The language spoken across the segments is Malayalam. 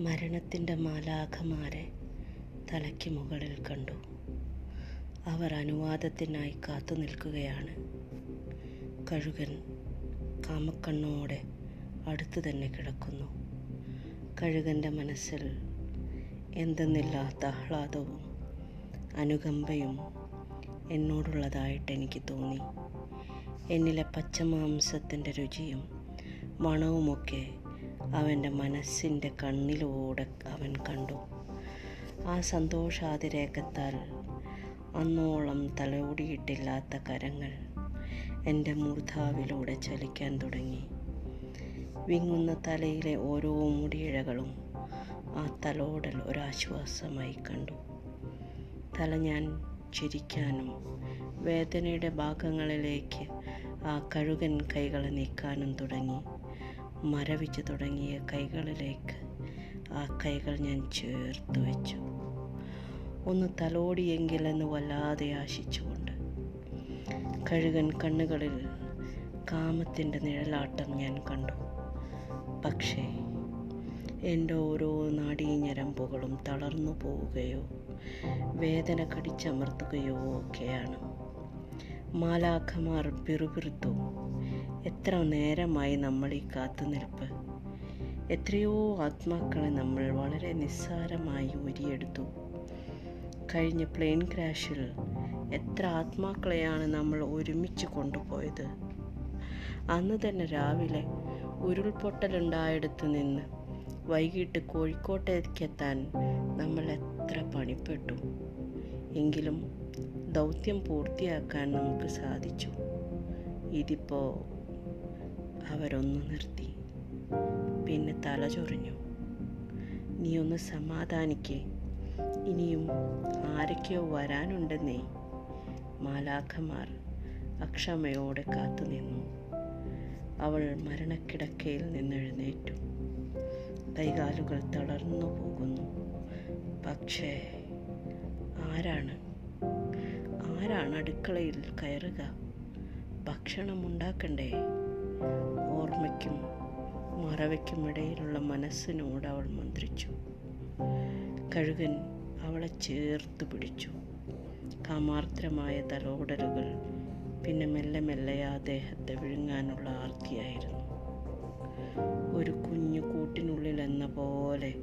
മരണത്തിന്റെ മാലാഖമാരെ തലയ്ക്ക് മുകളിൽ കണ്ടു. അവർ അനുവാദത്തിനായി കാത്തു നിൽക്കുകയാണ്. കഴുകൻ കാമക്കണ്ണോടെ അടുത്തു തന്നെ കിടക്കുന്നു. കഴുകന്റെ മനസ്സിൽ എന്തെന്നില്ലാത്ത ആഹ്ലാദവും അനുകമ്പയും എന്നോടുള്ളതായിട്ട് എനിക്ക് തോന്നി. എന്നിലെ പച്ചമാംസത്തിന്റെ രുചിയും മണവുമൊക്കെ അവന്റെ മനസ്സിന്റെ കണ്ണിലൂടെ അവൻ കണ്ടു. ആ സന്തോഷാതിരേകത്താൽ അന്നോളം തലോടിയിട്ടില്ലാത്ത കരങ്ങൾ എന്റെ മൂർധാവിലൂടെ ചലിക്കാൻ തുടങ്ങി. വിങ്ങുന്ന തലയിലെ ഓരോ മുടിയിഴകളും ആ തലോടൽ ഒരാശ്വാസമായി കണ്ടു. തല ഞാൻ ചിരിക്കാനും വേദനയുടെ ഭാഗങ്ങളിലേക്ക് ആ കഴുകൻ കൈകളെ നീക്കാനും തുടങ്ങി. മരവിച്ചു തുടങ്ങിയ കൈകളിലേക്ക് ആ കൈകൾ ഞാൻ ചേർത്ത് വെച്ചു. ഒന്ന് തലോടിയെങ്കിലെന്ന് വല്ലാതെ ആശിച്ചുകൊണ്ട്. കഴുകൻ കണ്ണുകളിൽ കാമത്തിന്റെ നിഴലാട്ടം ഞാൻ കണ്ടു. പക്ഷേ എന്റെ ഓരോ നാഡീഞരമ്പുകളും തളർന്നു പോവുകയോ വേദന കടിച്ചമർത്തുകയോ ഒക്കെയാണ്. മാലാഖമാർ പിറുപിറുത്തു എത്ര നേരമായി നമ്മൾ ഈ കാത്തുനിൽപ്പ് എത്രയോ ആത്മാക്കളെ നമ്മൾ വളരെ നിസ്സാരമായി ഉരിയെടുത്തു കഴിഞ്ഞ പ്ലെയിൻ ക്രാഷിൽ എത്ര ആത്മാക്കളെയാണ് നമ്മൾ ഒരുമിച്ച് കൊണ്ടുപോയത്? അന്ന് തന്നെ രാവിലെ ഉരുൾപൊട്ടലുണ്ടായിടത്ത് നിന്ന് വൈകിട്ട് കോഴിക്കോട്ടേക്കെത്താൻ നമ്മൾ എത്ര പണിപ്പെട്ടു. എങ്കിലും ദൗത്യം പൂർത്തിയാക്കാൻ നമുക്ക് സാധിച്ചു. ഇതിപ്പോൾ അവരൊന്നു നിർത്തി. പിന്നെ തല ചൊറിഞ്ഞു. നീ ഒന്ന് സമാധാനിക്കേ. ഇനിയും ആരൊക്കെയോ വരാനുണ്ടെന്നേ. മാലാഖമാർ അക്ഷമയോടെ കാത്തുനിന്നു അവൾ മരണക്കിടക്കയിൽ നിന്നെഴുന്നേറ്റു കൈകാലുകൾ തളർന്നു പോകുന്നു. പക്ഷേ ആരാണ്? ആരാണ് അടുക്കളയിൽ കയറുക? ഭക്ഷണം ഉണ്ടാക്കണ്ടേ? ഓർമ്മയ്ക്കും മറവയ്ക്കും ഇടയിലുള്ള മനസ്സിനോട് അവൾ മന്ത്രിച്ചു. കഴുകൻ അവളെ ചേർത്ത് പിടിച്ചു. കാമാർദ്രമായ തലോടലുകൾ പിന്നെ മെല്ലെ മെല്ലെ ആ ദേഹത്തെ വിഴുങ്ങാനുള്ള ആർത്തിയായിരുന്നു. ഒരു കുഞ്ഞു കൂട്ടിനുള്ളിൽ എന്ന പോലെ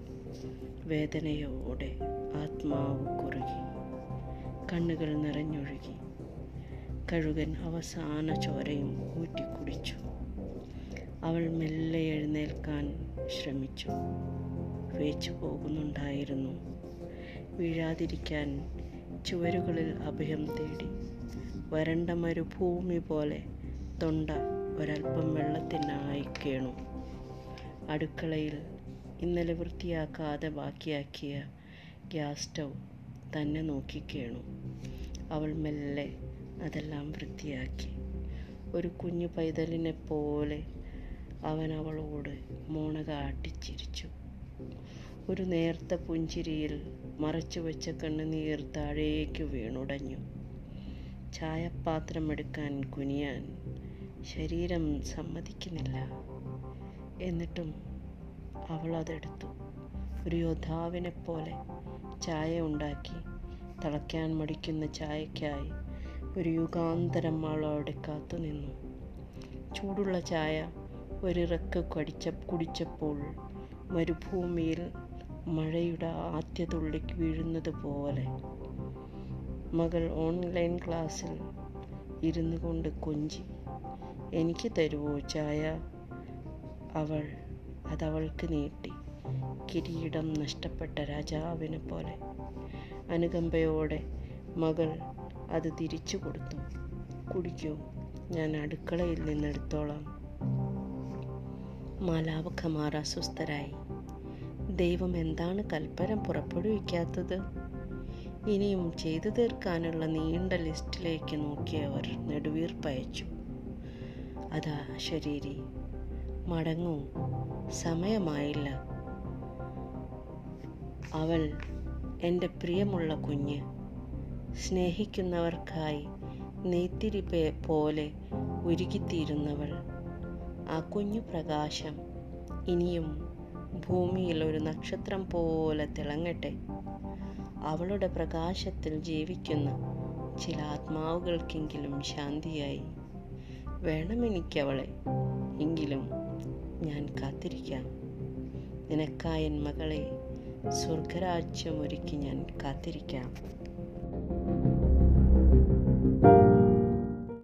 വേദനയോടെ ആത്മാവ് കുറുകി. കണ്ണുകൾ നിറഞ്ഞൊഴുകി. കഴുകൻ അവസാന ചോരയും ഊറ്റിക്കുടിച്ചു. അവൾ മെല്ലെ എഴുന്നേൽക്കാൻ ശ്രമിച്ചു. വേച്ചു പോകുന്നുണ്ടായിരുന്നു. വീഴാതിരിക്കാൻ ചുവരുകളിൽ അഭയം തേടി. വരണ്ട മരുഭൂമി പോലെ തൊണ്ട ഒരൽപ്പം വെള്ളത്തിനായി കേണു. അടുക്കളയിൽ ഇന്നലെ വൃത്തിയാക്കാതെ ബാക്കിയാക്കിയ ഗ്യാസ് സ്റ്റൗ തന്നെ നോക്കിക്കേണു അവൾ മെല്ലെ അതെല്ലാം വൃത്തിയാക്കി. ഒരു കുഞ്ഞു പൈതലിനെ പോലെ അവൻ അവളോട് മോണക കാട്ടിച്ചിരിച്ചു ഒരു നേർത്ത പുഞ്ചിരിയിൽ മറച്ചു വെച്ച കണ്ണുനീർ താഴേക്ക് വീണുടഞ്ഞു. ചായപാത്രം എടുക്കാൻ കുനിയാൻ ശരീരം സമ്മതിക്കുന്നില്ല. എന്നിട്ടും അവൾ അതെടുത്തു ഒരു യോദ്ധാവിനെ പോലെ ചായ ഉണ്ടാക്കി തിളയ്ക്കാൻ മടിക്കുന്ന ചായയ്ക്കായി ഒരു യുഗാന്തരം അവളവിടെ കാത്തുനിന്നു. ചൂടുള്ള ചായ ഒരിറക്ക് കടിച്ച കുടിച്ചപ്പോൾ മരുഭൂമിയിൽ മഴയുടെ ആദ്യ തുള്ളിക്ക് വീഴുന്നത് പോലെ മകൾ ഓൺലൈൻ ക്ലാസ്സിൽ ഇരുന്നു കൊണ്ട് കൊഞ്ചി എനിക്ക് തരുവോ ചായ? അവൾ അതവൾക്ക് നീട്ടി. കിരീടം നഷ്ടപ്പെട്ട രാജാവിനെ പോലെ. അനുകമ്പയോടെ മകൾ അത് തിരിച്ചു കൊടുത്തു. കുടിക്കൂ ഞാൻ അടുക്കളയിൽ നിന്നെടുത്തോളാം. മാലാവഖമാർ അസ്വസ്ഥരായി. ദൈവം എന്താണ് കൽപ്പന പുറപ്പെടുവിക്കാത്തത്? ഇനിയും ചെയ്തു തീർക്കാനുള്ള നീണ്ട ലിസ്റ്റിലേക്ക് നോക്കിയവർ നെടുവീർപ്പയച്ചു അതാ ശരീരി മടങ്ങൂ സമയമായില്ല. അവൾ എന്റെ പ്രിയമുള്ള കുഞ്ഞ് സ്നേഹിക്കുന്നവർക്കായി നെയ്ത്തിരി പോലെ ഉരുകിത്തീരുന്നവൾ ആ കുഞ്ഞു പ്രകാശം ഇനിയും ഭൂമിയിൽ ഒരു നക്ഷത്രം പോലെ തിളങ്ങട്ടെ. അവളുടെ പ്രകാശത്തിൽ ജീവിക്കുന്ന ചില ആത്മാവുകൾക്കെങ്കിലും ശാന്തിയായി. വേണമെനിക്കവളെ എങ്കിലും ഞാൻ കാത്തിരിക്കാം. നിനക്കായൻ മകളെ സ്വർഗരാജ്യമൊരുക്കി ഞാൻ കാത്തിരിക്കാം.